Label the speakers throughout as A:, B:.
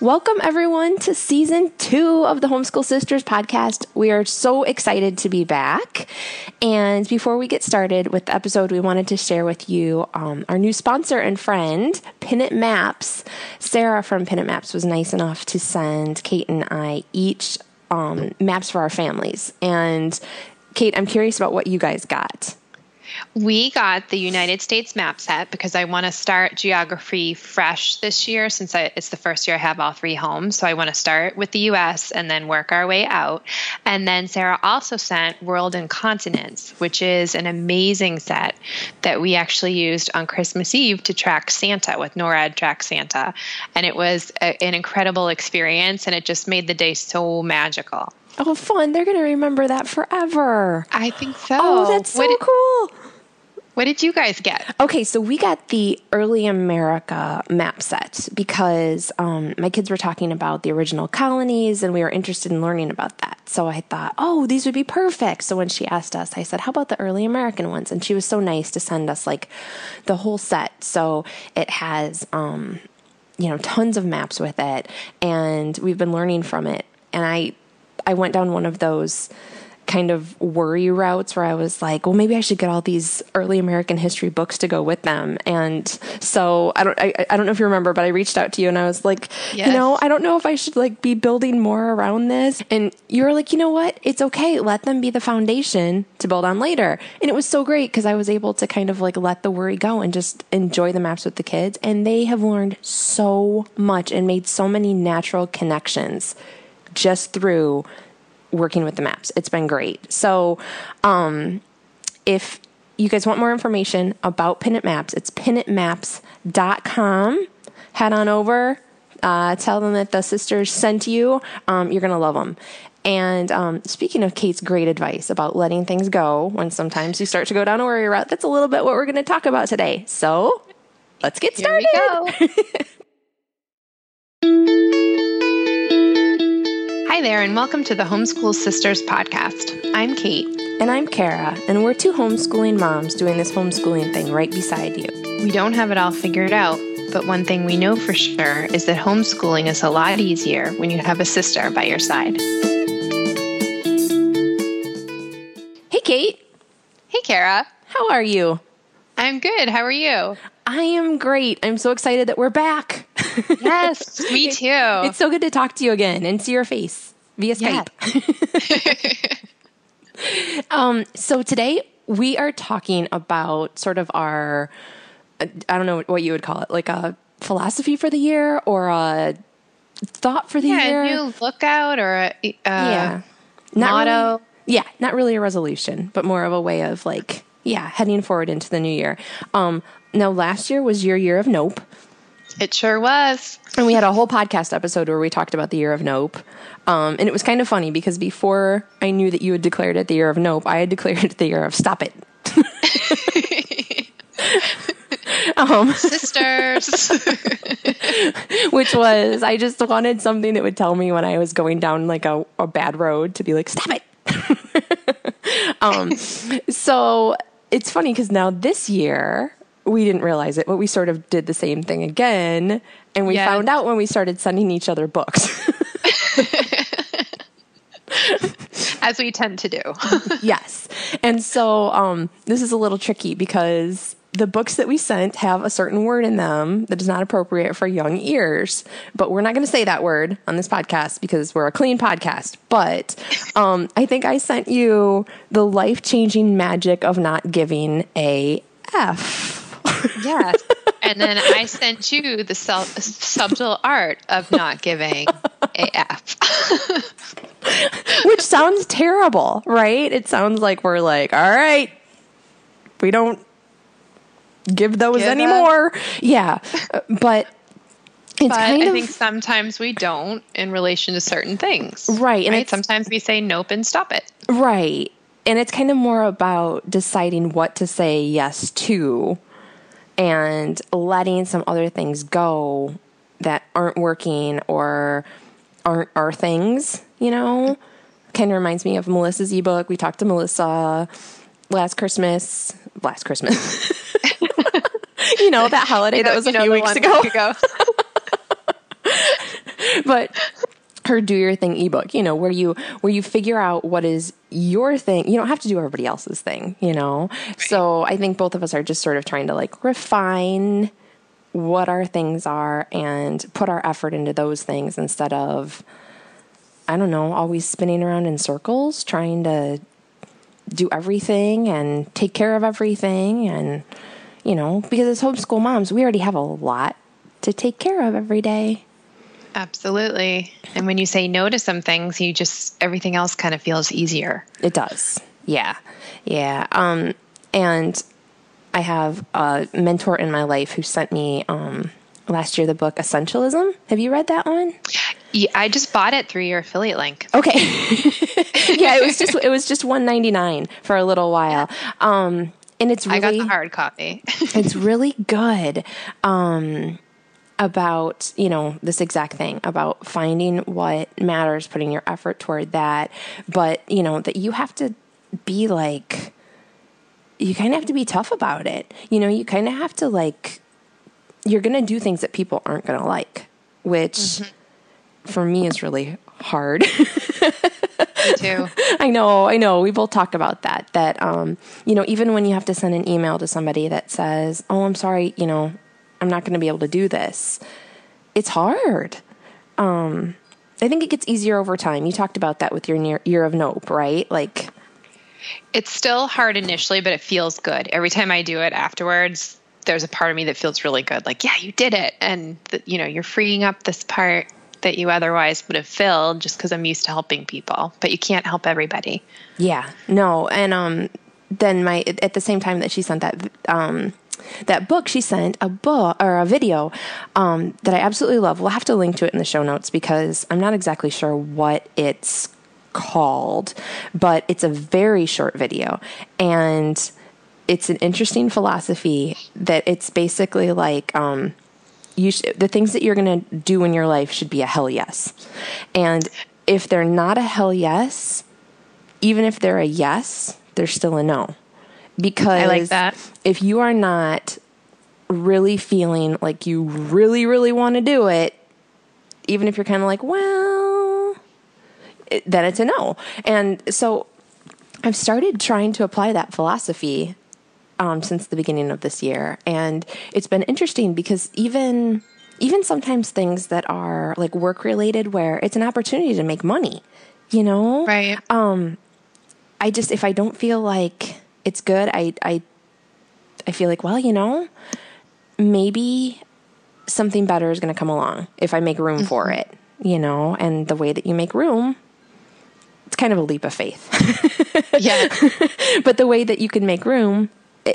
A: Welcome, everyone, to season two of the Homeschool Sisters podcast. We are so excited to be back. And before we get started with the episode, we wanted to share with you um, our new sponsor and friend, Pinit Maps. Sarah from Pinit Maps was nice enough to send Kate and I each um, maps for our families. And Kate, I'm curious about what you guys got.
B: We got the United States map set because I want to start geography fresh this year since I, it's the first year I have all three homes. So I want to start with the US and then work our way out. And then Sarah also sent World and Continents, which is an amazing set that we actually used on Christmas Eve to track Santa with NORAD Track Santa. And it was a, an incredible experience and it just made the day so magical.
A: Oh, fun. They're going to remember that forever.
B: I think so.
A: Oh, that's so
B: what
A: cool.
B: what did you guys get?
A: Okay, so we got the early America map set because um, my kids were talking about the original colonies and we were interested in learning about that. So I thought, oh, these would be perfect. So when she asked us, I said, how about the early American ones? And she was so nice to send us like the whole set. So it has, um, you know, tons of maps with it. And we've been learning from it. And I I went down one of those kind of worry routes where I was like, well, maybe I should get all these early American history books to go with them. And so I don't, I, I don't know if you remember, but I reached out to you and I was like, yes. you know, I don't know if I should like be building more around this. And you were like, you know what? It's okay. Let them be the foundation to build on later. And it was so great because I was able to kind of like let the worry go and just enjoy the maps with the kids. And they have learned so much and made so many natural connections just through working with the maps. It's been great. So, um, if you guys want more information about Pinit Maps, it's pinitmaps.com. Head on over, uh, tell them that the sisters sent you. Um, you're going to love them. And um, speaking of Kate's great advice about letting things go when sometimes you start to go down a worry route, that's a little bit what we're going to talk about today. So let's get started.
B: Hi there, and welcome to the Homeschool Sisters podcast. I'm Kate.
A: And I'm Kara, and we're two homeschooling moms doing this homeschooling thing right beside you.
B: We don't have it all figured out, but one thing we know for sure is that homeschooling is a lot easier when you have a sister by your side.
A: Hey, Kate.
B: Hey, Kara.
A: How are you?
B: I'm good. How are you?
A: I am great. I'm so excited that we're back.
B: Yes, me too.
A: It's so good to talk to you again and see your face via Skype. Yeah. um, so today we are talking about sort of our, I don't know what you would call it, like a philosophy for the year or a thought for the
B: yeah,
A: year.
B: A new lookout or a, a yeah. Not motto.
A: Really, yeah, not really a resolution, but more of a way of like, yeah, heading forward into the new year. Um, now, last year was your year of Nope.
B: It sure was.
A: And we had a whole podcast episode where we talked about the year of Nope. Um, and it was kind of funny because before I knew that you had declared it the year of Nope, I had declared it the year of Stop It.
B: um, Sisters.
A: which was, I just wanted something that would tell me when I was going down like a, a bad road to be like, Stop it. um, so it's funny because now this year, we didn't realize it, but we sort of did the same thing again. And we found out when we started sending each other books.
B: As we tend to do.
A: yes. And so um, this is a little tricky because the books that we sent have a certain word in them that is not appropriate for young ears. But we're not going to say that word on this podcast because we're a clean podcast. But um, I think I sent you the life changing magic of not giving a F
B: yes. And then I sent you the self, subtle art of not giving AF.
A: Which sounds terrible, right? It sounds like we're like, all right, we don't give those give anymore. Yeah. But
B: it's but kind I of, think sometimes we don't in relation to certain things.
A: Right.
B: And right? sometimes we say nope and stop it.
A: Right. And it's kind of more about deciding what to say yes to and letting some other things go that aren't working or aren't our things, you know? Kind of reminds me of Melissa's ebook. We talked to Melissa last Christmas. Last Christmas. you know, that holiday that was a few weeks ago. ago. but her do your thing ebook, you know, where you where you figure out what is your thing. You don't have to do everybody else's thing, you know. Right. So I think both of us are just sort of trying to like refine what our things are and put our effort into those things instead of I don't know, always spinning around in circles trying to do everything and take care of everything and you know, because as homeschool moms, we already have a lot to take care of every day.
B: Absolutely. And when you say no to some things, you just everything else kind of feels easier.
A: It does. Yeah. Yeah. Um and I have a mentor in my life who sent me um last year the book Essentialism. Have you read that one?
B: Yeah, I just bought it through your affiliate link.
A: Okay. yeah, it was just it was just 199 for a little while. Um and it's really I
B: got the hard copy.
A: it's really good. Um about you know this exact thing about finding what matters putting your effort toward that. But you know that you have to be like you kind of have to be tough about it. You know you kind of have to like you're going to do things that people aren't going to like which mm-hmm. for me is really hard.
B: Me too.
A: I know i know. We both talk about that that um you know even when you have to send an email to somebody that says oh i'm sorry you know I'm not going to be able to do this. It's hard. Um, I think it gets easier over time. You talked about that with your near, year of nope, right? Like,
B: it's still hard initially, but it feels good. Every time I do it afterwards, there's a part of me that feels really good. Like, yeah, you did it, and you know, you're freeing up this part that you otherwise would have filled just because I'm used to helping people, but you can't help everybody.
A: Yeah, no, and um, then my at the same time that she sent that um that book she sent a book or a video um, that I absolutely love. We'll have to link to it in the show notes because I'm not exactly sure what it's called, but it's a very short video and it's an interesting philosophy that it's basically like um, you sh- the things that you're going to do in your life should be a hell yes. And if they're not a hell yes, even if they're a yes, they're still a no because I
B: like that.
A: if you are not really feeling like you really, really want to do it, even if you're kind of like, well, it, then it's a no. And so I've started trying to apply that philosophy um, since the beginning of this year, and it's been interesting because even even sometimes things that are like work related, where it's an opportunity to make money, you know,
B: right?
A: Um, I just if I don't feel like it's good. I I I feel like, well, you know, maybe something better is going to come along if I make room mm-hmm. for it, you know, and the way that you make room it's kind of a leap of faith.
B: yeah.
A: but the way that you can make room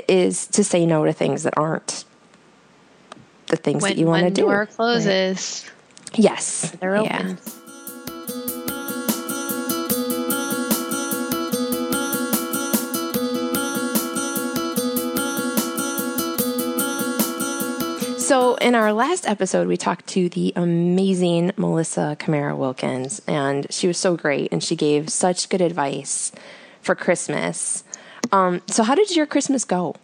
A: is to say no to things that aren't the things
B: when,
A: that you want to do.
B: When door closes.
A: Right? Yes.
B: They're open. Yeah.
A: So, in our last episode, we talked to the amazing Melissa Camara Wilkins, and she was so great, and she gave such good advice for Christmas. Um, so, how did your Christmas go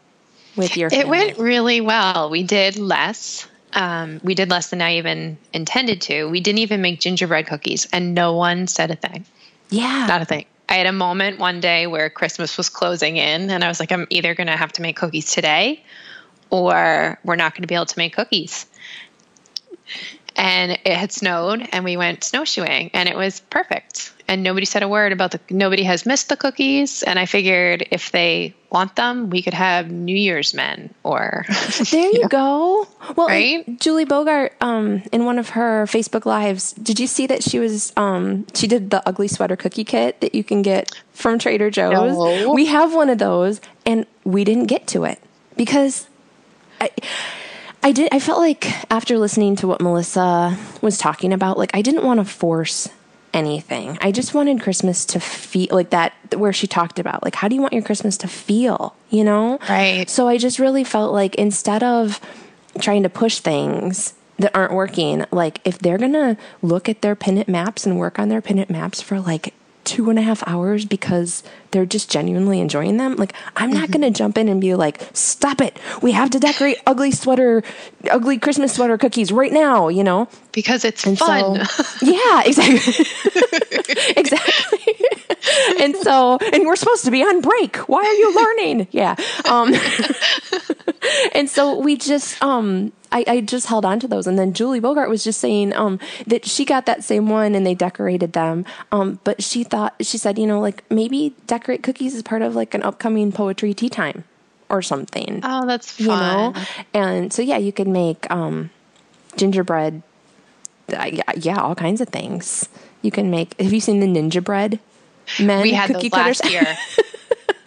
A: with your?
B: Family? It went really well. We did less. Um, we did less than I even intended to. We didn't even make gingerbread cookies, and no one said a thing.
A: Yeah,
B: not a thing. I had a moment one day where Christmas was closing in, and I was like, I'm either going to have to make cookies today or we're not going to be able to make cookies. And it had snowed, and we went snowshoeing, and it was perfect. And nobody said a word about the. Nobody has missed the cookies, and I figured if they want them, we could have New Year's men or.
A: There you, you go. Well, right? Julie Bogart, um, in one of her Facebook lives, did you see that she was um, she did the ugly sweater cookie kit that you can get from Trader Joe's?
B: No.
A: We have one of those, and we didn't get to it because I, I did. I felt like after listening to what Melissa was talking about, like I didn't want to force anything. I just wanted Christmas to feel like that, where she talked about, like, how do you want your Christmas to feel, you know?
B: Right.
A: So I just really felt like instead of trying to push things that aren't working, like, if they're going to look at their It maps and work on their It maps for like two and a half hours because they're just genuinely enjoying them, like I'm not going to jump in and be like, "Stop it! We have to decorate ugly sweater, ugly Christmas sweater cookies right now," you know?
B: Because it's and fun.
A: So, yeah, exactly. exactly. and so, and we're supposed to be on break. Why are you learning? Yeah. Um, and so we just, um, I, I, just held on to those. And then Julie Bogart was just saying um, that she got that same one and they decorated them. Um, but she thought, she said, you know, like maybe decorate cookies as part of like an upcoming poetry tea time or something.
B: Oh, that's fun. You know?
A: And so, yeah, you could make um, gingerbread. Uh, yeah, all kinds of things. You can make. Have you seen the ninja bread?
B: Men we had those last cutters? year.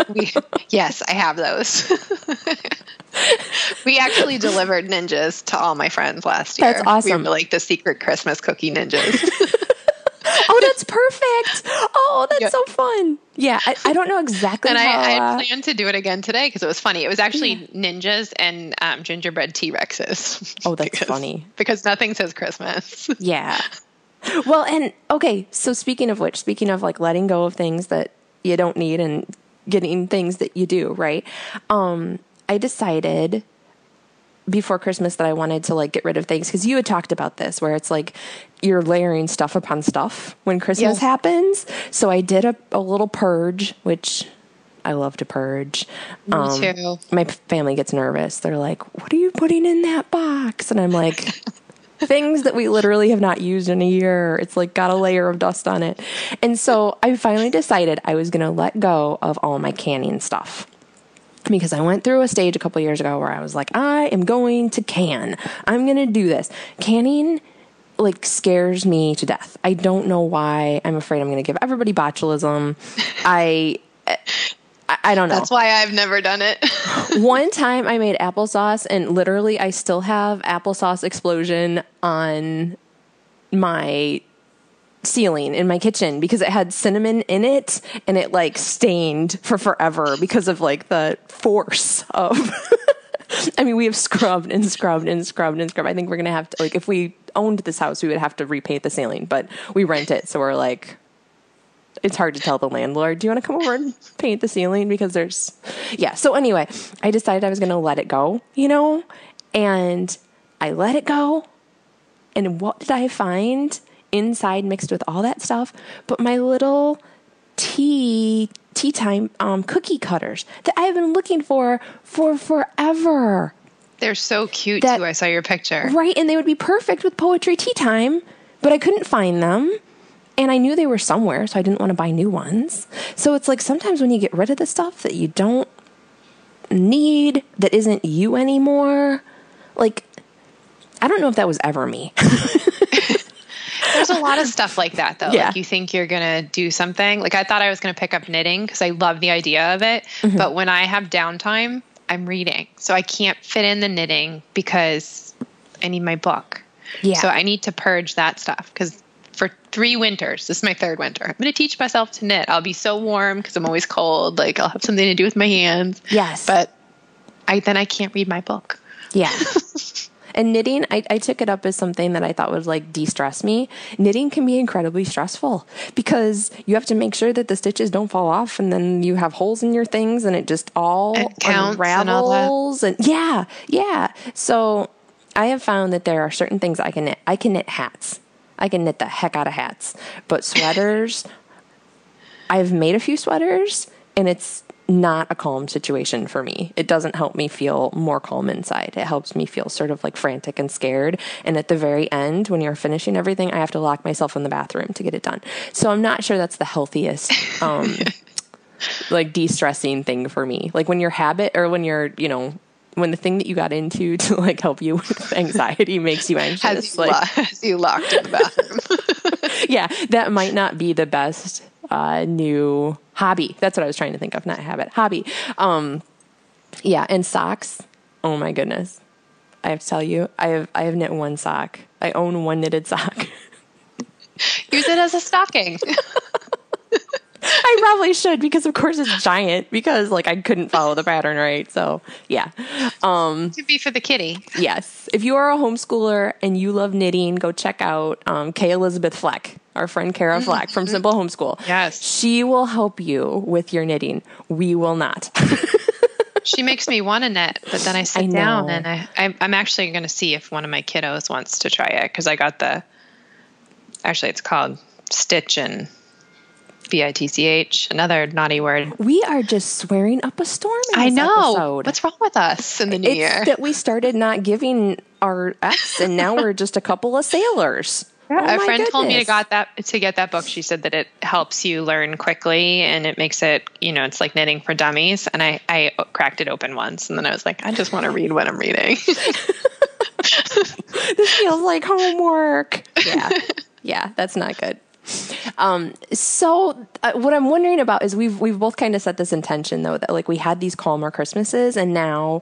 B: we, yes, I have those. we actually delivered ninjas to all my friends last year.
A: That's awesome.
B: We were like the secret Christmas cookie ninjas.
A: oh, that's perfect. Oh, that's yep. so fun. Yeah, I, I, don't know exactly.
B: and
A: how,
B: I,
A: I
B: planned to do it again today because it was funny. It was actually yeah. ninjas and um, gingerbread T Rexes.
A: Oh, that's because, funny.
B: Because nothing says Christmas.
A: yeah. Well, and okay, so speaking of which, speaking of like letting go of things that you don't need and getting things that you do, right? Um, I decided before Christmas that I wanted to like get rid of things because you had talked about this where it's like you're layering stuff upon stuff when Christmas yes. happens. So I did a, a, little purge, which I love to purge.
B: Me um, too.
A: My family gets nervous. They're like, "What are you putting in that box?" And I'm like. Things that we literally have not used in a year. It's like got a layer of dust on it. And so I finally decided I was going to let go of all my canning stuff because I went through a stage a couple years ago where I was like, I am going to can. I'm going to do this. Canning like scares me to death. I don't know why. I'm afraid I'm going to give everybody botulism. I I don't know.
B: That's why I've never done it.
A: One time I made applesauce and literally I still have applesauce explosion on my ceiling in my kitchen because it had cinnamon in it and it like stained for forever because of like the force of I mean, we have scrubbed and scrubbed and scrubbed and scrubbed. I think we're gonna have to like if we owned this house, we would have to repaint the ceiling, but we rent it, so we're like it's hard to tell the landlord, do you want to come over and paint the ceiling? Because there's, yeah. So anyway, I decided I was going to let it go, you know, and I let it go. And what did I find? inside mixed with all that stuff, but my little tea tea time um, cookie cutters that I've been looking for for forever.
B: They're so cute that, too. I saw your picture.
A: Right, and they would be perfect with poetry tea time, but I couldn't find them. And I knew they were somewhere, so I didn't want to buy new ones. So it's like sometimes when you get rid of the stuff that you don't need, that isn't you anymore, like I don't know if that was ever me.
B: There's a lot of stuff like that though. Yeah. Like you think you're going to do something. Like I thought I was going to pick up knitting because I love the idea of it. Mm-hmm. But when I have downtime, I'm reading. So I can't fit in the knitting because I need my book. Yeah. So I need to purge that stuff because for three winters, this is my third winter. I'm going to teach myself to knit. I'll be so warm because I'm always cold. Like I'll have something to do with my hands.
A: Yes.
B: But I then I can't read my book.
A: Yeah. And knitting, I, I took it up as something that I thought would like de stress me. Knitting can be incredibly stressful because you have to make sure that the stitches don't fall off and then you have holes in your things and it just all it unravels. And, and yeah, yeah. So I have found that there are certain things I can knit. I can knit hats. I can knit the heck out of hats. But sweaters, I've made a few sweaters and it's not a calm situation for me. It doesn't help me feel more calm inside. It helps me feel sort of like frantic and scared. And at the very end, when you're finishing everything, I have to lock myself in the bathroom to get it done. So I'm not sure that's the healthiest. Um, like de-stressing thing for me like when your habit or when you're you know when the thing that you got into to like help you with anxiety makes you anxious
B: has
A: you, like
B: lo- has you locked in the bathroom
A: yeah that might not be the best uh, new hobby. That's what I was trying to think of, not habit, hobby. Um, yeah, and socks. Oh my goodness. I have to tell you, I have I have knit one sock. I own one knitted sock.
B: Use it as a stocking.
A: I probably should because of course it's giant because like I couldn't follow the pattern right. So yeah. Um
B: to be for the kitty.
A: Yes. If you are a homeschooler and you love knitting, go check out um, Kay Elizabeth Fleck, our friend Kara
B: Mm-hmm.
A: Fleck from Simple Homeschool.
B: Yes.
A: She will help you with your knitting. We will not.
B: She makes me want to knit, but then I sit
A: I
B: down and I, I I'm actually going to see if one of my kiddos wants to try it because I got the. Actually, it's called Stitch and B I T C H. Another naughty word.
A: we are just swearing up a storm in
B: I know.
A: episode.
B: What's wrong with us in the new
A: it's
B: year?
A: that we started not giving our F's and now we're just a couple of sailors. Oh
B: a
A: my
B: friend told me to got that to get that book. She said that it helps you learn quickly and it makes it, you know, it's like knitting for dummies. And I, I cracked it open once and then I was like, I just want to read what I'm reading.
A: this feels like homework. Yeah. yeah, that's not good. Um, so uh, what I'm wondering about is we've we've both kind of set this intention though that like we had these calmer Christmases and now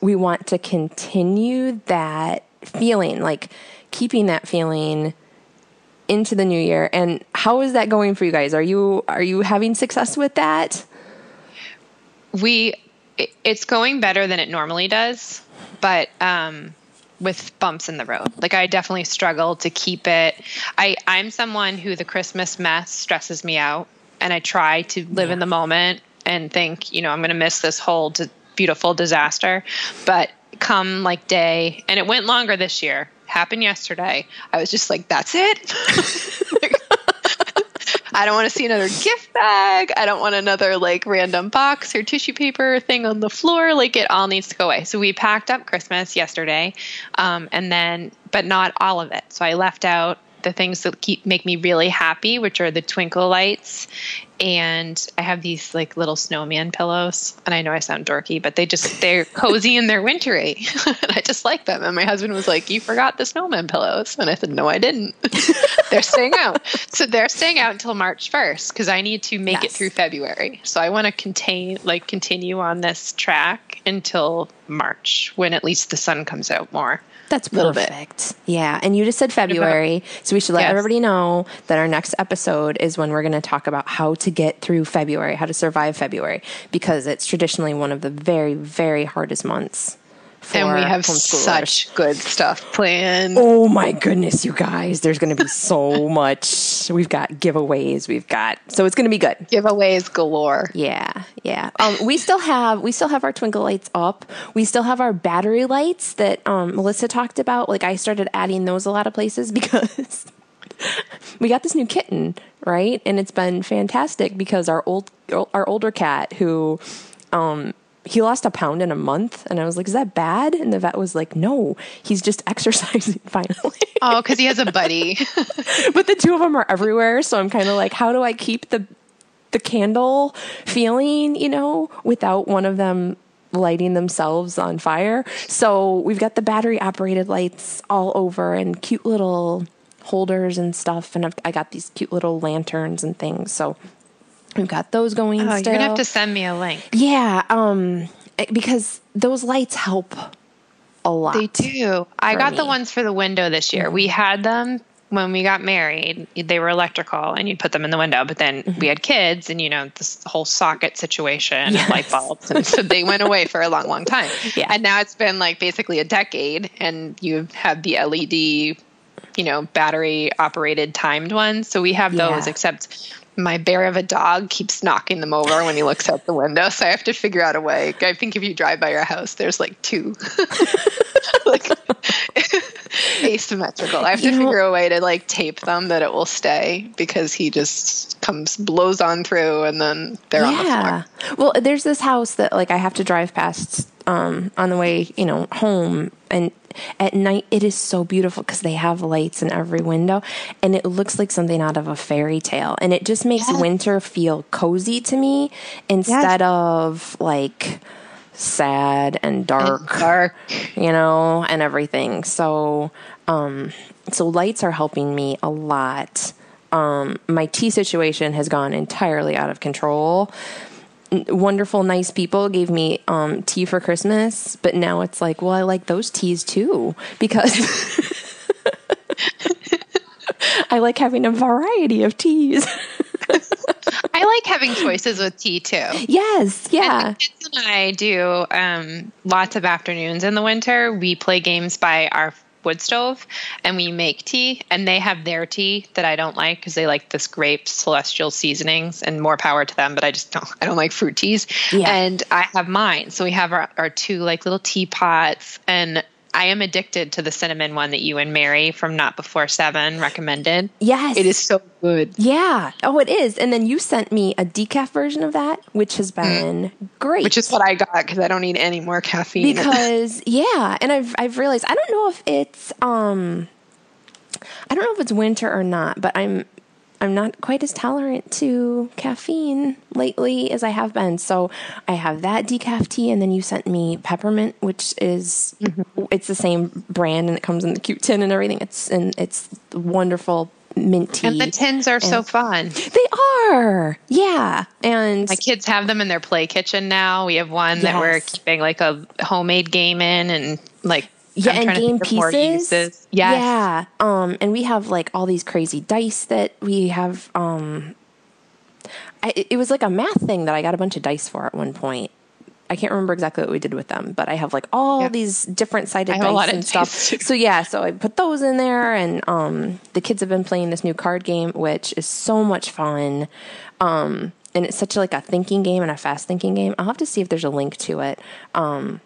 A: we want to continue that feeling, like keeping that feeling into the new year. And how is that going for you guys? Are you are you having success with that?
B: we it's going better than it normally does but um with bumps in the road. Like i definitely struggle to keep it. I i'm someone who the christmas mess stresses me out and i try to live in the moment and think you know i'm going to miss this whole d- beautiful disaster. But come like day and it went longer this year. Happened yesterday. I was just like that's it I don't want to see another gift bag. I don't want another like random box or tissue paper thing on the floor. Like it all needs to go away. So we packed up Christmas yesterday, um, and then, but not all of it. So I left out the things that keep make me really happy, which are the twinkle lights, and I have these like little snowman pillows. And I know I sound dorky, but they just they're cozy and they're wintry, and I just like them. And my husband was like, "You forgot the snowman pillows," and I said, "No, I didn't. they're staying out." So they're staying out until March first because I need to make it through February. So I want to contain like continue on this track until March when at least the sun comes out more.
A: That's perfect. Yeah. And you just said February. So we should let
B: Yes.
A: everybody know that our next episode is when we're going to talk about how to get through February, how to survive February, because it's traditionally one of the very, very hardest months.
B: And we have such good stuff planned.
A: Oh my goodness, you guys. There's going to be so much. We've got giveaways. We've got, so it's going to be good.
B: Giveaways galore.
A: Yeah, yeah. Um, we still have we still have our twinkle lights up. We still have our battery lights that um, Melissa talked about. Like I started adding those a lot of places because we got this new kitten, right? And it's been fantastic because our old our older cat who um he lost a pound in a month and I was like, "Is that bad?" And the vet was like, "No, he's just exercising finally."
B: Oh, because he has a buddy.
A: but the two of them are everywhere, so I'm kind of like, how do I keep the the candle feeling, you know, without one of them lighting themselves on fire? So we've got the battery operated lights all over and cute little holders and stuff, and I've, I got these cute little lanterns and things. So we've got those going.
B: Oh, you're gonna have to send me a link.
A: yeah, um, eh, because those lights help a lot.
B: They do. I got the ones for the window this year. We mm-hmm. had them when we got married. They were electrical, and you'd put them in the window. But then we mm-hmm. had kids, and you know this whole socket situation and light bulbs, and so they went away for a long, long time.
A: Yeah.
B: And now it's been like basically a decade, and you've had the LED, you know, battery operated timed ones. So we have those,
A: Yeah.
B: except. My bear of a dog keeps knocking them over when he looks out the window, so I have to figure out a way. I think if you drive by your house, there's like two, like asymmetrical. I have to figure a way to like tape them that it will stay because he just comes blows on through and then they're on the floor.
A: Well, there's this house that like I have to drive past um, on the way, you know, home, and at night it is so beautiful because they have lights in every window, and it looks like something out of a fairy tale, and it just makes winter feel cozy to me instead of like sad and dark
B: Dark.
A: you know, and everything. So, um, so lights are helping me a lot. Um, my tea situation has gone entirely out of control. Wonderful, nice people gave me um, tea for Christmas, but now it's like, well, I like those teas too because I like having a variety of teas.
B: I like having choices with tea too.
A: Yes, yeah.
B: And the kids and I do um, lots of afternoons in the winter. We play games by our wood stove and we make tea and they have their tea that I don't like because they like this grape celestial seasonings and more power to them but I just don't I don't like fruit teas
A: Yeah.
B: and I have mine so we have our, our two like little teapots and I am addicted to the cinnamon one that you and Mary from Not Before Seven recommended.
A: Yes.
B: It is so good.
A: Yeah. Oh, it is. And then you sent me a decaf version of that, which has been great.
B: Mm. Which is what I got because I don't need any more caffeine.
A: because yeah, and I've I've realized I don't know if it's um I don't know if it's winter or not, but I'm I'm not quite as tolerant to caffeine lately as I have been. So I have that decaf tea, and then you sent me peppermint, which is mm-hmm. it's the same brand, and it comes in the cute tin and everything. It's and it's wonderful mint tea.
B: and the tins are so fun.
A: they are, yeah, and
B: My kids have them in their play kitchen now. We have one that we're
A: Yes.
B: keeping like a homemade game in and like
A: Yeah,
B: I'm
A: and game
B: think of more
A: pieces.
B: Yes.
A: Yeah. Um, and we have like all these crazy dice that we have. Um, I, it was like a math thing that I got a bunch of dice for at one point. I can't remember exactly what we did with them, but I have like all
B: Yeah.
A: these different sided dice and stuff.
B: too.
A: So yeah, so I put those in there, and um, the kids have been playing this new card game, which is so much fun. Um, and it's such like a thinking game and a fast thinking game. I'll have to see if there's a link to it. Um,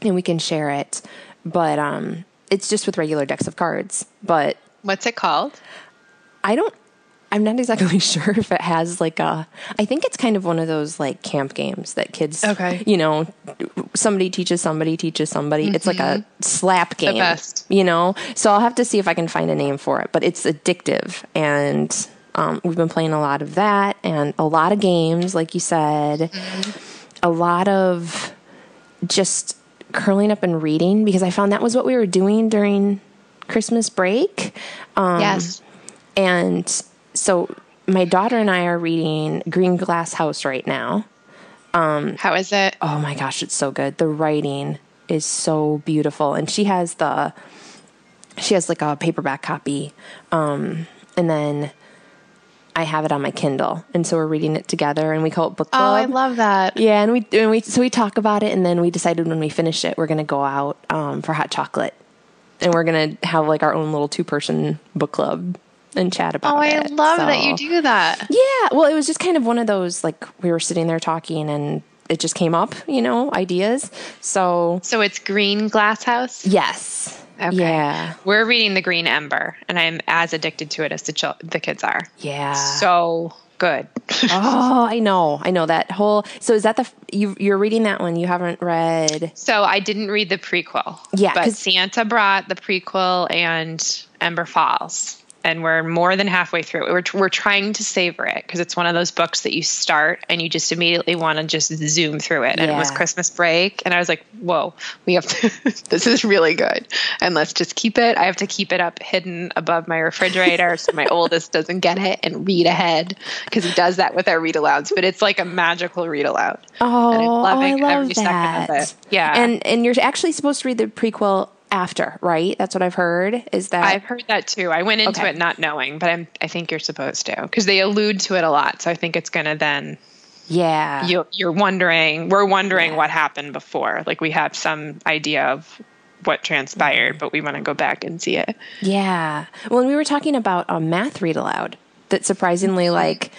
A: and we can share it. But um, it's just with regular decks of cards. But
B: What's it called?
A: I don't. I'm not exactly sure if it has like a. I think it's kind of one of those like camp games that kids.
B: Okay.
A: You know, somebody teaches somebody teaches somebody. It's like a slap game.
B: best.
A: You know, so I'll have to see if I can find a name for it. But it's addictive, and um, we've been playing a lot of that and a lot of games, like you said. A lot of just curling up and reading because I found that was what we were doing during Christmas break. Um,
B: yes.
A: And so my daughter and I are reading Greenglass House right now.
B: How is it?
A: Oh my gosh, it's so good. The writing is so beautiful. And she has the she has like a paperback copy. Um and then I have it on my Kindle. And so we're reading it together and we call it book club. Oh.
B: I love that.
A: Yeah, and we and we so we talk about it, and then we decided when we finish it, we're gonna go out um, for hot chocolate, and we're gonna have like our own little two person book club and chat about it.
B: Oh,
A: it.
B: I love that you do that.
A: Yeah, well, it was just kind of one of those like we were sitting there talking, and it just came up, you know, ideas. So
B: So it's Greenglass House.
A: yes,
B: Okay.
A: yeah,
B: We're reading The Green Ember, and I'm as addicted to it as the chil- the kids are.
A: yeah.
B: So good.
A: oh, I know, I know that whole. So is that the you? You're reading that one? You haven't read?
B: So I didn't read the prequel.
A: Yeah,
B: But Santa brought the prequel and Ember Falls. And we're more than halfway through. We're, we're trying to savor it because it's one of those books that you start and you just immediately want to just zoom through it. And it was Christmas break. And I was like, whoa, we have to, this is really good. And let's just keep it. I have to keep it up hidden above my refrigerator so my oldest doesn't get it and read ahead because he does that with our read alouds. But it's like a magical read aloud.
A: Oh,
B: And I'm loving
A: oh, I love
B: every
A: that.
B: second of it. Yeah.
A: and and you're actually supposed to read the prequel after, right? That's what I've heard. Is that
B: I've heard that too. I went into
A: Okay.
B: it not knowing, but I'm, I think you're supposed to because they allude to it a lot. So I think it's going to then
A: yeah,
B: you, you're wondering. We're wondering what happened before. Like we have some idea of what transpired, but we want to go back and see it.
A: yeah. Well, and we were talking about a math read aloud that surprisingly,
B: Mm-hmm.
A: like,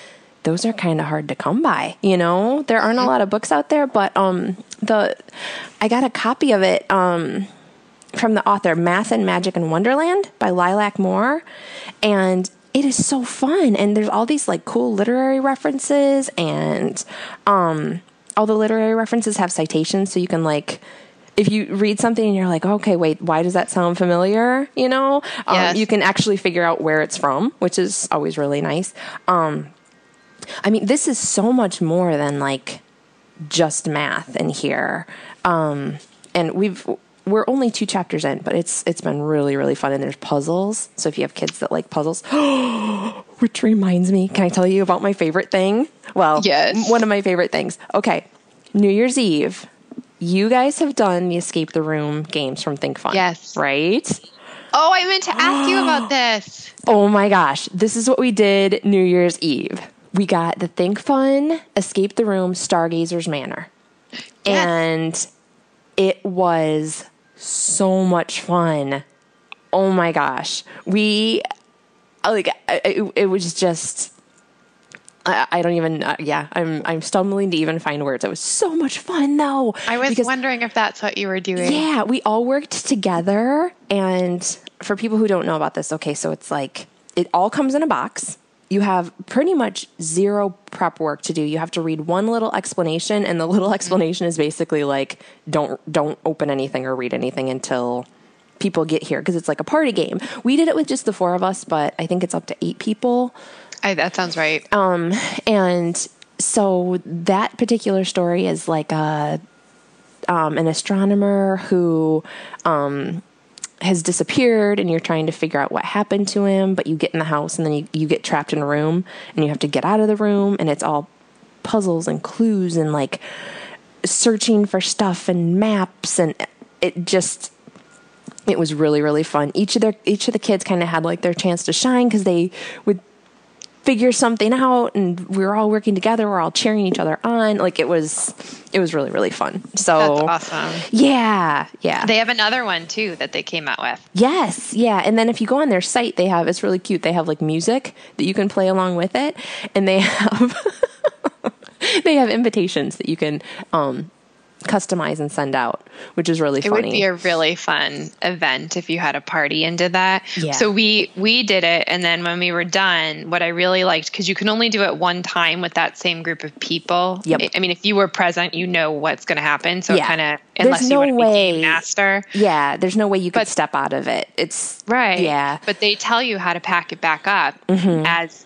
A: those are kind of hard to come by. You know, there aren't a lot of books out there, but um, the I got a copy of it um from the author Math and Magic in Wonderland by Lilac Mohr, and it is so fun. And there's all these like cool literary references, and um, all the literary references have citations, so you can like. If you read something and you're like, okay, wait, why does that sound familiar? You know, um, you can actually figure out where it's from, which is always really nice. Um, I mean, this is so much more than like just math in here. Um, and we've we're only two chapters in, but it's it's been really really fun. And there's puzzles. So if you have kids that like puzzles, which reminds me, can I tell you about my favorite thing? Well,
B: Yes.
A: one of my favorite things. Okay, New Year's Eve. You guys have done the escape the room games from ThinkFun.
B: Yes.
A: Right?
B: Oh, I meant to ask you about this.
A: Oh my gosh, this is what we did New Year's Eve. we got the ThinkFun, Escape the Room, Stargazer's Manor. And it was so much fun. Oh my gosh. We, like, it, it was just. I, I don't even. Uh, yeah, I'm. I'm stumbling to even find words. It was so much fun, though.
B: I was
A: because-
B: wondering if that's what you were doing.
A: yeah, we all worked together. And for people who don't know about this, okay, so it's like it all comes in a box. You have pretty much zero prep work to do. You have to read one little explanation, and the little explanation is basically like don't don't open anything or read anything until people get here because it's like a party game. We did it with just the four of us, but I think it's up to eight people.
B: I, that sounds right.
A: And so that particular story is like a um, an astronomer who um, has disappeared, and you're trying to figure out what happened to him. But you get in the house, and then you, you get trapped in a room, and you have to get out of the room, and it's all puzzles and clues and like searching for stuff and maps, and it just it was really really fun. Each of their each of the kids kind of had like their chance to shine because they would figure something out and we were all working together we're all cheering each other on. Like it was it was really really fun. So
B: That's awesome.
A: yeah yeah.
B: They have another one too that they came out with.
A: yes yeah. And then if you go on their site they have it's really cute. They have like music that you can play along with it and they have they have invitations that you can um customize and send out which is really
B: It
A: funny It
B: would be a really fun event if you had a party and did that.
A: Yeah.
B: So we we did it, and then when we were done, what I really liked because you can only do it one time with that same group of people.
A: Yep.
B: I- I mean, if you were present, you know what's going to happen. So
A: Yeah.
B: kind of
A: There's
B: unless
A: no
B: you want to be
A: way-
B: game master,
A: yeah there's no way you could
B: But-
A: step out of it it's
B: right?
A: yeah
B: But they tell you how to pack it back up
A: Mm-hmm.
B: as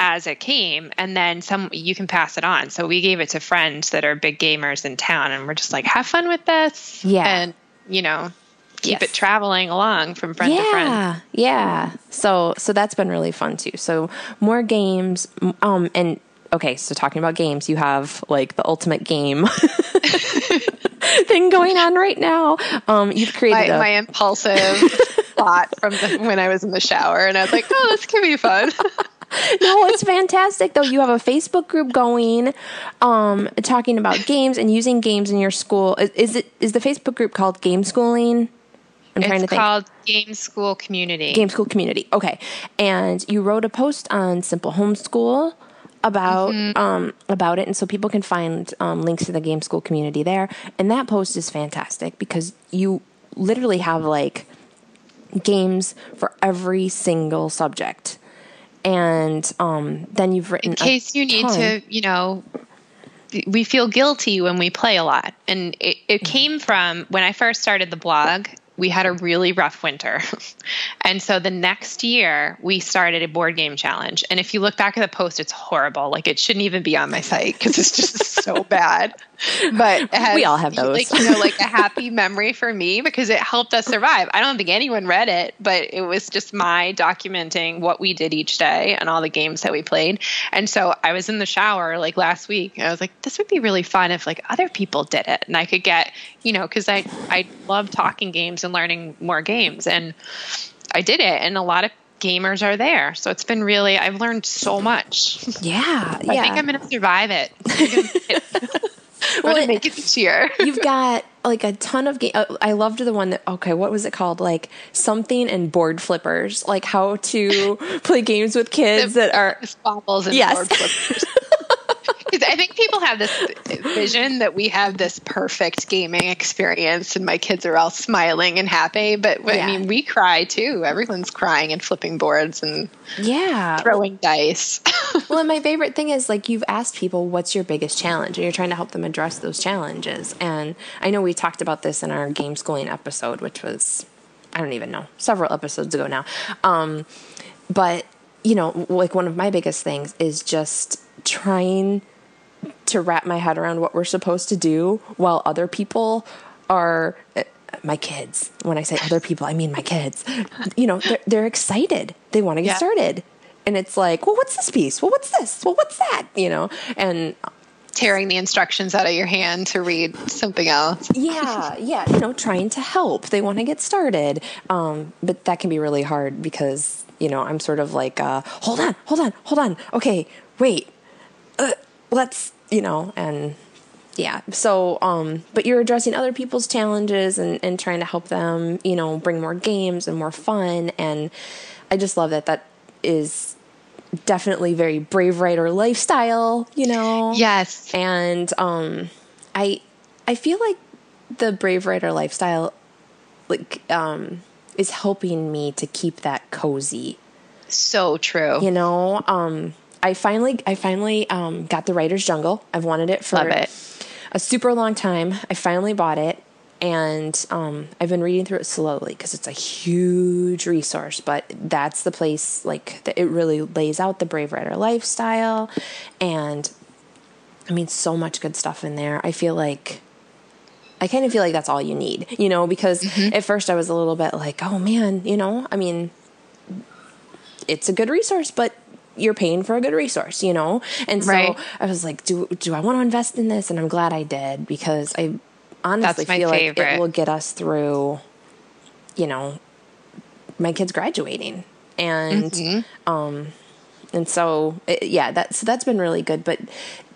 B: as it came and then some you can pass it on. So we gave it to friends that are big gamers in town and we're just like have fun with this.
A: Yeah.
B: and you know keep
A: Yes.
B: it traveling along from friend to friend.
A: Yeah. Yeah. So so that's been really fun too. So more games um and okay so talking about games you have like the ultimate game thing going on right now. Um you've created
B: my,
A: a
B: my impulsive thought from the, when I was in the shower, and I was like, "Oh, this could be fun."
A: no it's fantastic though. You have a facebook group going um talking about games and using games in your school. Is, is it is the facebook group called game schooling? I'm trying to
B: it's
A: think.
B: called Game School Community.
A: game school community. Okay, and you wrote a post on Simple Homeschool about um, about it, and so people can find um, links to the game school community there. And that post is fantastic because you literally have like games for every single subject, and um, then you've written
B: in case you need to, you know, we feel guilty when we play a lot. And it, it came from when I first started the blog, we had a really rough winter. and so the next year, we started a board game challenge. And if you look back at the post, it's horrible. Like it shouldn't even be on my site because it's just so bad. But has,
A: We all have those.
B: Like, you know, like a happy memory for me because it helped us survive. I don't think anyone read it, but it was just my documenting what we did each day and all the games that we played. And so I was in the shower like last week. And I was like, this would be really fun if like other people did it and I could get, you know, because I I love talking games and learning more games. And I did it, and a lot of gamers are there. So it's been really I've learned so much.
A: yeah,
B: I
A: yeah.
B: think I'm gonna survive it. I'm gonna make it, I'm gonna
A: it-
B: make it this year.
A: You've got like a ton of game. Uh, I loved the one that okay, what was it called? Like something and board flippers, like how to play games with kids that are
B: squabbles and
A: Yes.
B: board flippers. I think people have this vision that we have this perfect gaming experience and my kids are all smiling and happy. But
A: Yeah.
B: I mean, we cry too. Everyone's crying and flipping boards and
A: yeah.
B: throwing dice.
A: Well, and my favorite thing is like you've asked people what's your biggest challenge, and you're trying to help them address those challenges. And I know we talked about this in our game schooling episode, which was I don't even know several episodes ago now. Um, but you know, like one of my biggest things is just trying to wrap my head around what we're supposed to do while other people are uh, my kids. When I say other people, I mean my kids. You know, they're, they're excited. They want to get
B: Yeah.
A: started. And it's like, well, what's this piece? Well, what's this? Well, what's that? You know, and
B: Tearing the instructions out of your hand to read something else.
A: yeah, yeah, you know, trying to help. They want to get started. Um, but that can be really hard because, you know, I'm sort of like, uh, hold on, hold on, hold on. Okay, wait. Let's you know and yeah so um but you're addressing other people's challenges and and trying to help them you know bring more games and more fun and i just love that that is definitely very brave writer lifestyle you know
B: Yes.
A: and um i i feel like the brave writer lifestyle like um is helping me to keep that cozy
B: So true.
A: you know um i finally i finally um got the writer's jungle i've wanted it for
B: Love it.
A: a super long time i finally bought it and um, I've been reading through it slowly because it's a huge resource. But that's the place, like that it really lays out the Brave Writer lifestyle, and I mean, so much good stuff in there. I feel like I kind of feel like that's all you need, you know, because at first I was a little bit like, oh man, you know, I mean, it's a good resource, but you're paying for a good resource, you know? And so
B: Right.
A: I was like, do do I want to invest in this? And I'm glad I did because I honestly
B: That's
A: feel like it will get us through, you know, my kids graduating. And
B: Mm-hmm.
A: um and so it, yeah, that so that's been really good, but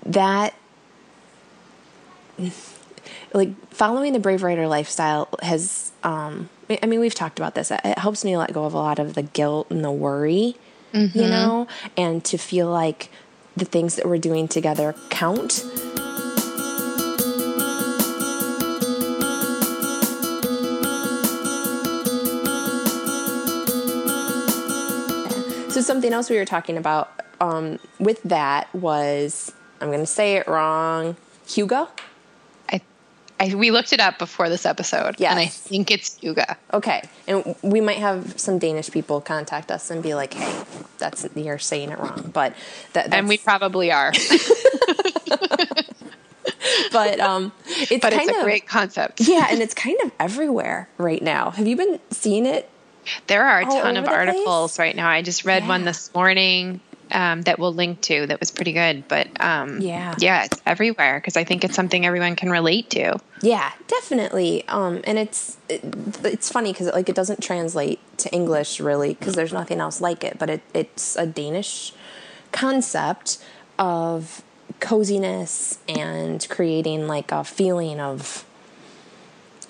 A: that like following the brave writer lifestyle has um i mean we've talked about this it helps me let go of a lot of the guilt and the worry you know and to feel like the things that we're doing together count. So something else we were talking about um, with that was i'm going to say it wrong hugo
B: I, we looked it up before this episode. And I think it's Yuga.
A: Okay, and we might have some Danish people contact us and be like, "Hey, that's you're saying it wrong," but that that's,
B: And we probably are.
A: but um, it's
B: but
A: kind
B: it's a
A: of
B: great concept.
A: yeah, and it's kind of everywhere right now. Have you been seeing it?
B: There are a ton of articles
A: place?
B: right now. I just read one this morning um, that we'll link to that was pretty good. But um,
A: Yeah.
B: yeah, it's everywhere because I think it's something everyone can relate to.
A: Yeah, definitely. Um, and it's it, it's funny because like it doesn't translate to English really because there's nothing else like it. But it, it's a Danish concept of coziness and creating like a feeling of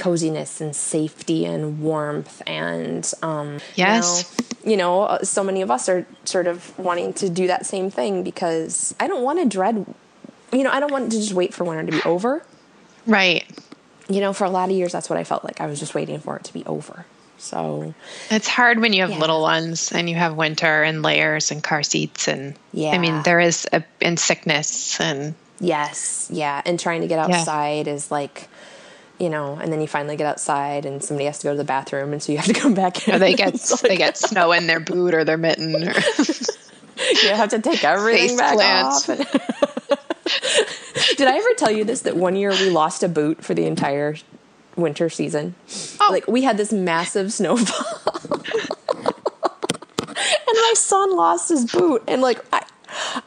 A: coziness and safety and warmth and um
B: Yes.
A: now, you know uh, so many of us are sort of wanting to do that same thing because i don't want to dread you know i don't want to just wait for winter to be over
B: Right.
A: you know, for a lot of years, that's what I felt like. I was just waiting for it to be over. So,
B: It's hard when you have
A: Yeah.
B: little ones and you have winter and layers and car seats and Yeah. I mean there is a and sickness and
A: yes, yeah. And trying to get
B: Yeah.
A: outside is like, you know, and then you finally get outside and somebody has to go to the bathroom. And so you have to come back in.
B: or they get
A: like,
B: they get snow in their boot or their mitten. Or,
A: you have to take everything
B: Face
A: back
B: plants.
A: off. Did I ever tell you this that one year we lost a boot for the entire winter season?
B: Oh.
A: Like we had this massive snowfall. and my son lost his boot and like I,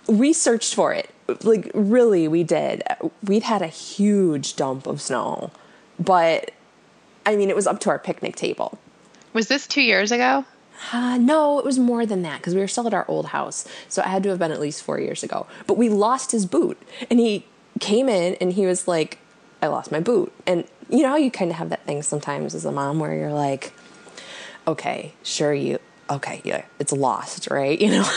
A: we searched for it. Like really we did. We'd had a huge dump of snow. But I mean it was up to our picnic table.
B: was this two years ago?
A: Uh, no, it was more than that because we were still at our old house. So it had to have been at least four years ago. But we lost his boot. And he came in and he was like, I lost my boot. And you know how you kind of have that thing sometimes as a mom where you're like, okay, sure, you, okay, yeah, it's lost, right? You know?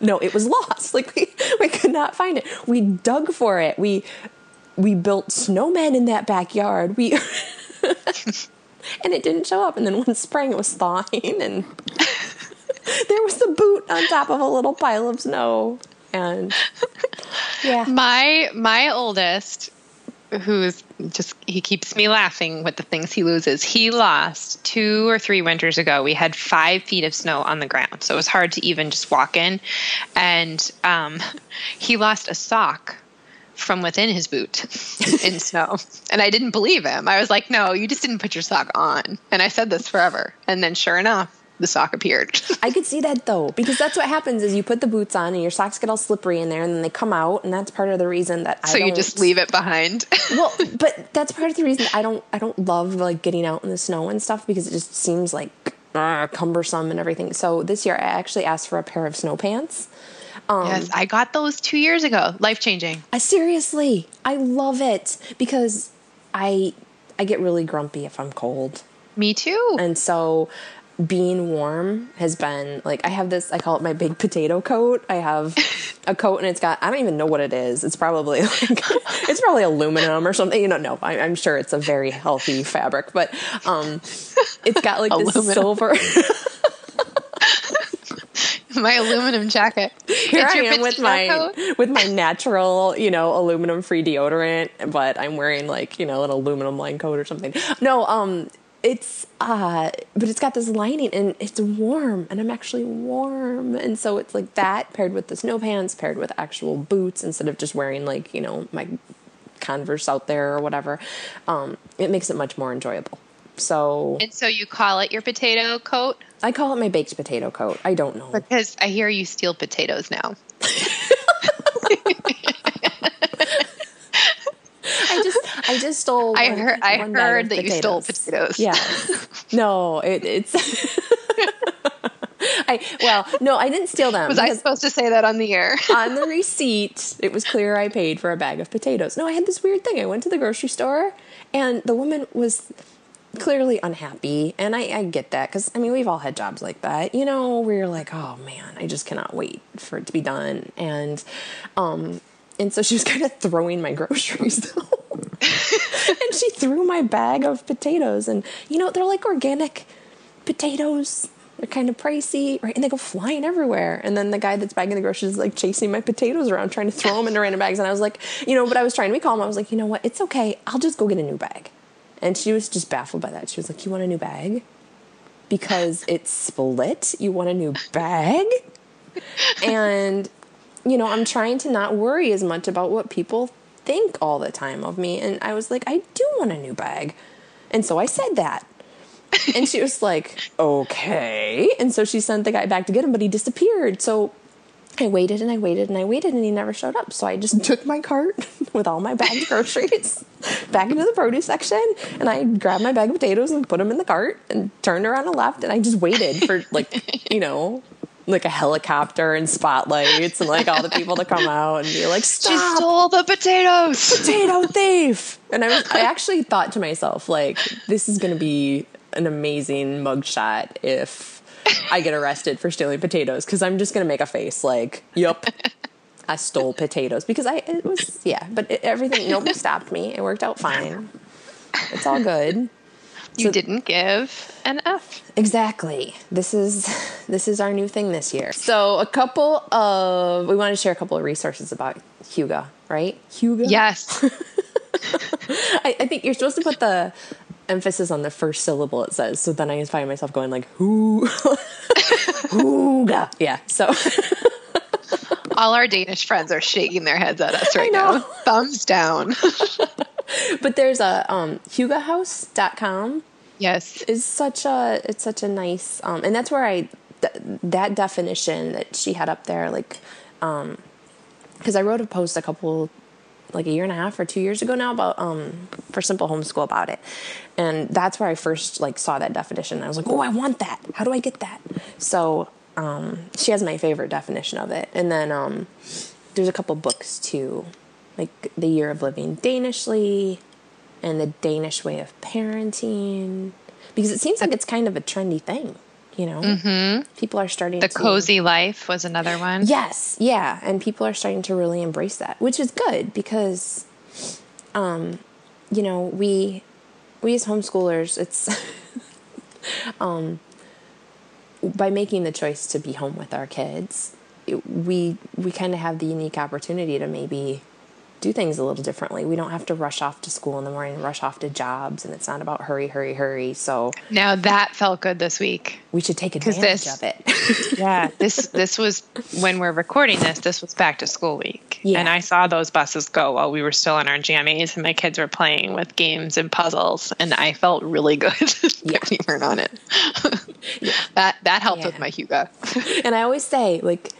A: no, it was lost. Like we, we could not find it. We dug for it. We, we built snowmen in that backyard. We, and it didn't show up. And then one spring it was thawing and there was the boot on top of a little pile of snow. And yeah.
B: My my oldest, who's just he keeps me laughing with the things he loses. He lost two or three winters ago. We had five feet of snow on the ground, so it was hard to even just walk in. And um, he lost a sock from within his boot in snow. And I didn't believe him. I was like, "No, you just didn't put your sock on." And I said this forever. And then sure enough, the sock appeared.
A: I could see that though, because that's what happens is you put the boots on and your socks get all slippery in there and then they come out and that's part of the reason that I
B: so you just leave it behind.
A: well, but that's part of the reason I don't I don't love like getting out in the snow and stuff because it just seems like uh, cumbersome and everything. So this year I actually asked for a pair of snow pants Um,
B: yes, I got those two years ago. Life changing.
A: I, seriously, I love it because I I get really grumpy if I'm cold.
B: Me too.
A: And so being warm has been like I have this I call it my big potato coat. I have a coat and it's got I don't even know what it is. It's probably like it's probably aluminum or something. You know, no, I, am sure it's a very healthy fabric, but um, it's got like this
B: Aluminum.
A: silver.
B: my aluminum jacket.
A: Here
B: It's
A: I am with my
B: coat?
A: with my natural, you know, aluminum free deodorant, but I'm wearing like, you know, an aluminum line coat or something. No, um it's uh but it's got this lining and it's warm and I'm actually warm. And so it's like that paired with the snow pants, paired with actual boots instead of just wearing like, you know, my Converse out there or whatever. Um it makes it much more enjoyable. So
B: And so you call it your potato coat
A: I call it my baked potato coat. I don't know.
B: because I hear you steal potatoes now.
A: I just I just stole.
B: I
A: one-
B: heard I heard that you stole potatoes.
A: Yeah. No, it, it's. I well, no, I didn't steal them.
B: Was I supposed to say that on the air?
A: on the receipt, it was clear I paid for a bag of potatoes. No, I had this weird thing. I went to the grocery store, and the woman was clearly unhappy, and I, I get that because I mean we've all had jobs like that, you know, where you're like, oh man, I just cannot wait for it to be done, and um, and so she was kind of throwing my groceries. and she threw my bag of potatoes and you know they're like organic potatoes. They're kind of pricey right? And they go flying everywhere. And then the guy that's bagging the groceries is like chasing my potatoes around trying to throw them into random bags. And i was like you know but i was trying to be calm. I was like you know what? It's okay. I'll just go get a new bag and she was just baffled by that. She was like you want a new bag? Because it's split. You want a new bag? And you know i'm trying to not worry as much about what people think all the time of me. And i was like i do want a new bag. And so i said that. And she was like okay. And so she sent the guy back to get him but he disappeared. So i waited and i waited and i waited and he never showed up so i just took my cart with all my bagged groceries back into the produce section and i grabbed my bag of potatoes and put them in the cart and turned around and left and i just waited for like you know like a helicopter and spotlights and like all the people to come out and be like "Stop!
B: She stole the potatoes.
A: potato thief and i was i actually thought to myself like this is going to be an amazing mugshot if i get arrested for stealing potatoes because i'm just going to make a face like yep i stole potatoes because i it was yeah but it, everything nobody stopped me it worked out fine it's all good
B: You
A: So-
B: didn't give an F.
A: Exactly. This is this is our new thing this year. So a couple of we want to share a couple of resources about Hygge, right? Hygge.
B: Yes.
A: I, I think you're supposed to put the emphasis on the first syllable. It says. So then I find myself going like who, Hygge. Yeah. So
B: All our Danish friends are shaking their heads at us right now. Thumbs down.
A: but there's a um, HyggeHouse.com
B: yes.
A: is such a it's such a nice um and that's where i th- that definition that she had up there like um because i wrote a post a couple like a year and a half or two years ago now about um for simple homeschool about it. And that's where i first like saw that definition. I was like oh i want that. How do i get that? So um she has my favorite definition of it. And then um there's a couple books too like the year of living danishly and the Danish way of parenting because it seems like it's kind of a trendy thing, you know. Mm-hmm. People are starting
B: The
A: to
B: cozy life was another one.
A: Yes, yeah, and people are starting to really embrace that, which is good because, um, you know, we we as homeschoolers, it's um, by making the choice to be home with our kids, it, we we kind of have the unique opportunity to maybe do things a little differently. We don't have to rush off to school in the morning, rush off to jobs, and it's not about hurry, hurry, hurry. So
B: Now that felt good this week.
A: we should take advantage
B: this-
A: of it.
B: Yeah. this this was when we're recording this, this was back to school week.
A: Yeah.
B: And I saw those buses go while we were still in our jammies and my kids were playing with games and puzzles and I felt really good
A: Yeah.
B: that we weren't on it. yeah. That that helped with my Hugo.
A: and I always say, like,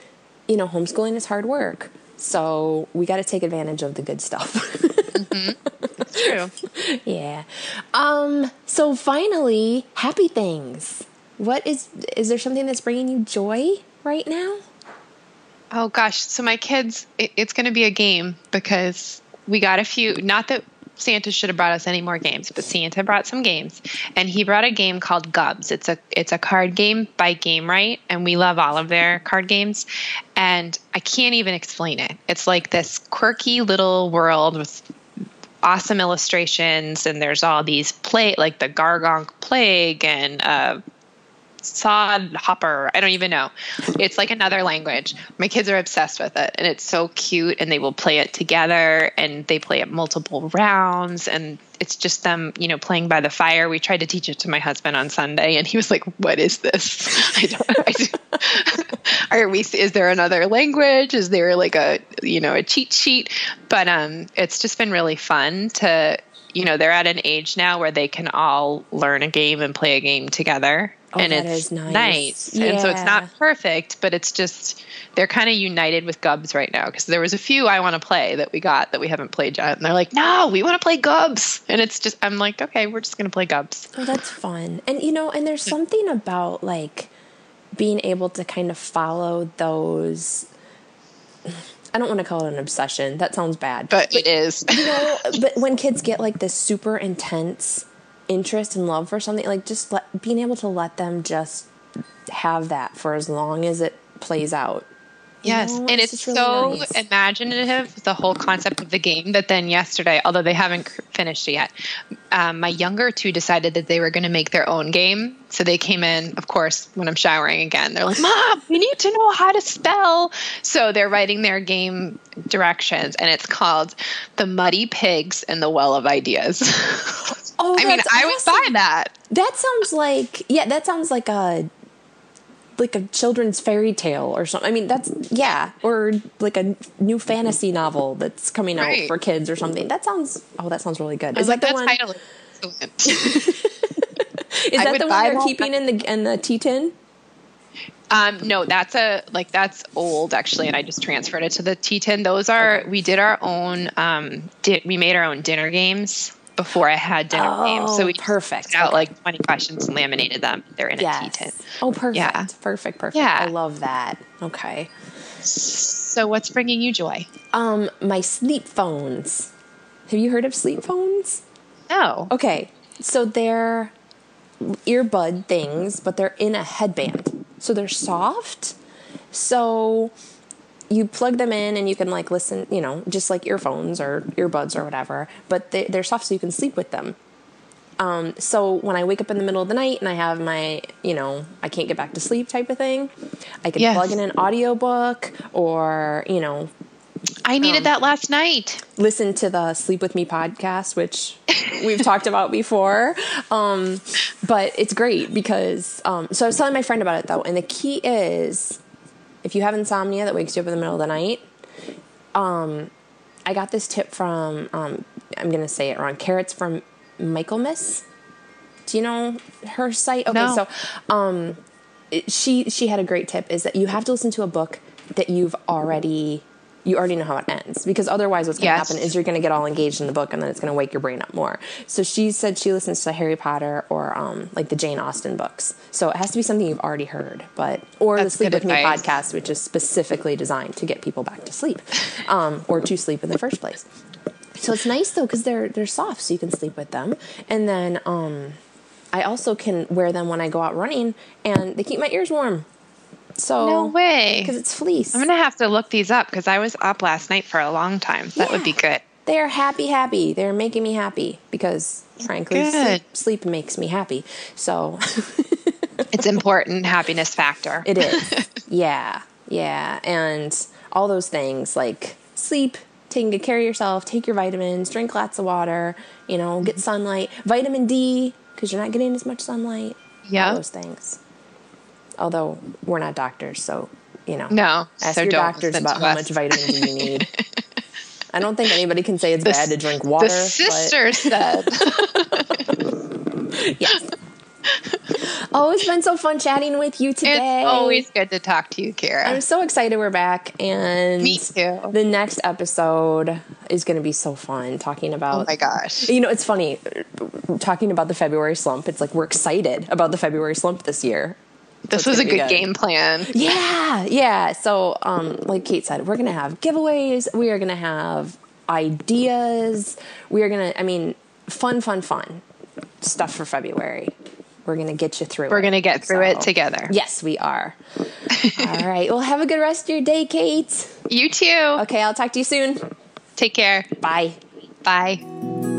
A: you know, homeschooling is hard work. So we got to take advantage of the good stuff.
B: It's true.
A: yeah. Um. So finally, happy things. What is is there something that's bringing you joy right now?
B: Oh gosh, so my kids, it, it's going to be a game because we got a few. Not that Santa should have brought us any more games, but Santa brought some games, and he brought a game called Gubs. It's a it's a card game by Gamewright, and we love all of their card games. And I can't even explain it. It's like this quirky little world with awesome illustrations, and there's all these play like the Gargonk Plague and uh, sod hopper. I don't even know. It's like another language. My kids are obsessed with it and it's so cute and they will play it together and they play it multiple rounds and it's just them, you know, playing by the fire. We tried to teach it to my husband on Sunday and he was like, "What is this?" I don't, I are we is there another language? Is there like a, you know, a cheat sheet? But um it's just been really fun to you know, they're at an age now where they can all learn a game and play a game together
A: Oh,
B: and it's
A: is nice.
B: nice. And so it's not perfect, but it's just they're kind of united with Gubs right now because there was a few I want to play that we got that we haven't played yet, and they're like, "No, we want to play Gubs," and it's just I'm like, "Okay, we're just gonna play Gubs."
A: Oh, that's fun. And you know, and there's something about like being able to kind of follow those I don't want to call it an obsession. That sounds bad.
B: But it is.
A: you know, but when kids get like this super intense interest and love for something, like just let, being able to let them just have that for as long as it plays out.
B: Yes, and it's,
A: just really
B: so
A: nice.
B: imaginative, the whole concept of the game. That then yesterday, although they haven't finished it yet, um, my younger two decided that they were going to make their own game. So they came in, of course, when I'm showering again. They're like, "Mom, we need to know how to spell." So they're writing their game directions, and it's called "The Muddy Pigs and the Well of Ideas."
A: Oh,
B: I mean, I would buy that.
A: That sounds like yeah, that sounds like a like a children's fairy tale or something. I mean, that's yeah, or like a new fantasy novel that's coming out
B: Right.
A: for kids or something. That sounds oh, that sounds really good. Is that
B: like,
A: the one?
B: title is excellent.
A: Is
B: I
A: that the one they're keeping in the in the tea tin?
B: Um, no, that's a like that's old actually, and I just transferred it to the tea tin. Those are we did our own. Um, di- we made our own dinner games before I had dinner games, so
A: Oh,
B: we
A: perfect.
B: put out
A: Okay.
B: like 20 questions and laminated them. They're in a
A: Yes.
B: tea tin.
A: Oh, perfect.
B: Yeah.
A: Perfect. Perfect.
B: Yeah.
A: I love that. Okay.
B: So what's bringing you joy?
A: Um, my sleep phones. Have you heard of sleep phones?
B: No.
A: Okay, so they're earbud things, but they're in a headband. So they're soft. So you plug them in and you can like listen, you know, just like earphones or earbuds or whatever, but they, they're soft so you can sleep with them. Um, so when I wake up in the middle of the night and I have my, you know, I can't get back to sleep type of thing, I can
B: Yes.
A: plug in an audiobook or, you know,
B: I needed
A: Um,
B: that last night.
A: listen to the Sleep With Me podcast, which we've talked about before. Um, but it's great because, um, so I was telling my friend about it though, and the key is if you have insomnia that wakes you up in the middle of the night, um, I got this tip from, um, I'm going to say it wrong, Carrots from Michaelmas. Do you know her site? Okay,
B: No.
A: so um, it- she she had a great tip is that you have to listen to a book that you've already you already know how it ends because otherwise what's going to
B: Yes.
A: happen is you're going to get all engaged in the book and then it's going to wake your brain up more. So she said she listens to Harry Potter or um, like the Jane Austen books. So it has to be something you've already heard, but or the Sleep with Me podcast, which is specifically designed to get people back to sleep um, or to sleep in the first place. So it's nice though because they're they're soft, so you can sleep with them. And then um, I also can wear them when I go out running, and they keep my ears warm. So
B: No way.
A: because it's fleece.
B: I'm gonna have to look these up because I was up last night for a long time. That would be
A: Yeah.
B: good.
A: They are happy, happy. They're making me happy because, frankly, sleep, sleep makes me happy. So
B: It's important happiness factor.
A: it is. yeah, yeah, and all those things like sleep, taking good care of yourself, take your vitamins, drink lots of water. You know, get mm-hmm. sunlight, vitamin D because you're not getting as much sunlight.
B: Yeah.
A: all those things. Although we're not doctors, so you know,
B: No,
A: ask
B: so
A: your
B: don't
A: doctors about how much vitamin D you need. I don't think anybody can say it's
B: The
A: bad to drink water.
B: The
A: but-
B: sister said.
A: Yes. oh, it's been so fun chatting with you today.
B: It's always good to talk to you, Kara.
A: I'm so excited we're back, and
B: Me too.
A: The next episode is going to be so fun talking about.
B: oh my gosh.
A: You know, it's funny talking about the February slump. It's like we're excited about the February slump this year.
B: This was a good, good, game plan.
A: Yeah, yeah. So, um, like Kate said, we're gonna have giveaways. We are gonna have ideas. We are gonna, I mean, fun, fun, fun stuff for February. We're gonna get you through.
B: We're
A: it.
B: gonna get through so, it together.
A: Yes, we are. All right. Well, have a good rest of your day, Kate.
B: You too.
A: Okay, I'll talk to you soon.
B: Take care.
A: Bye.
B: Bye.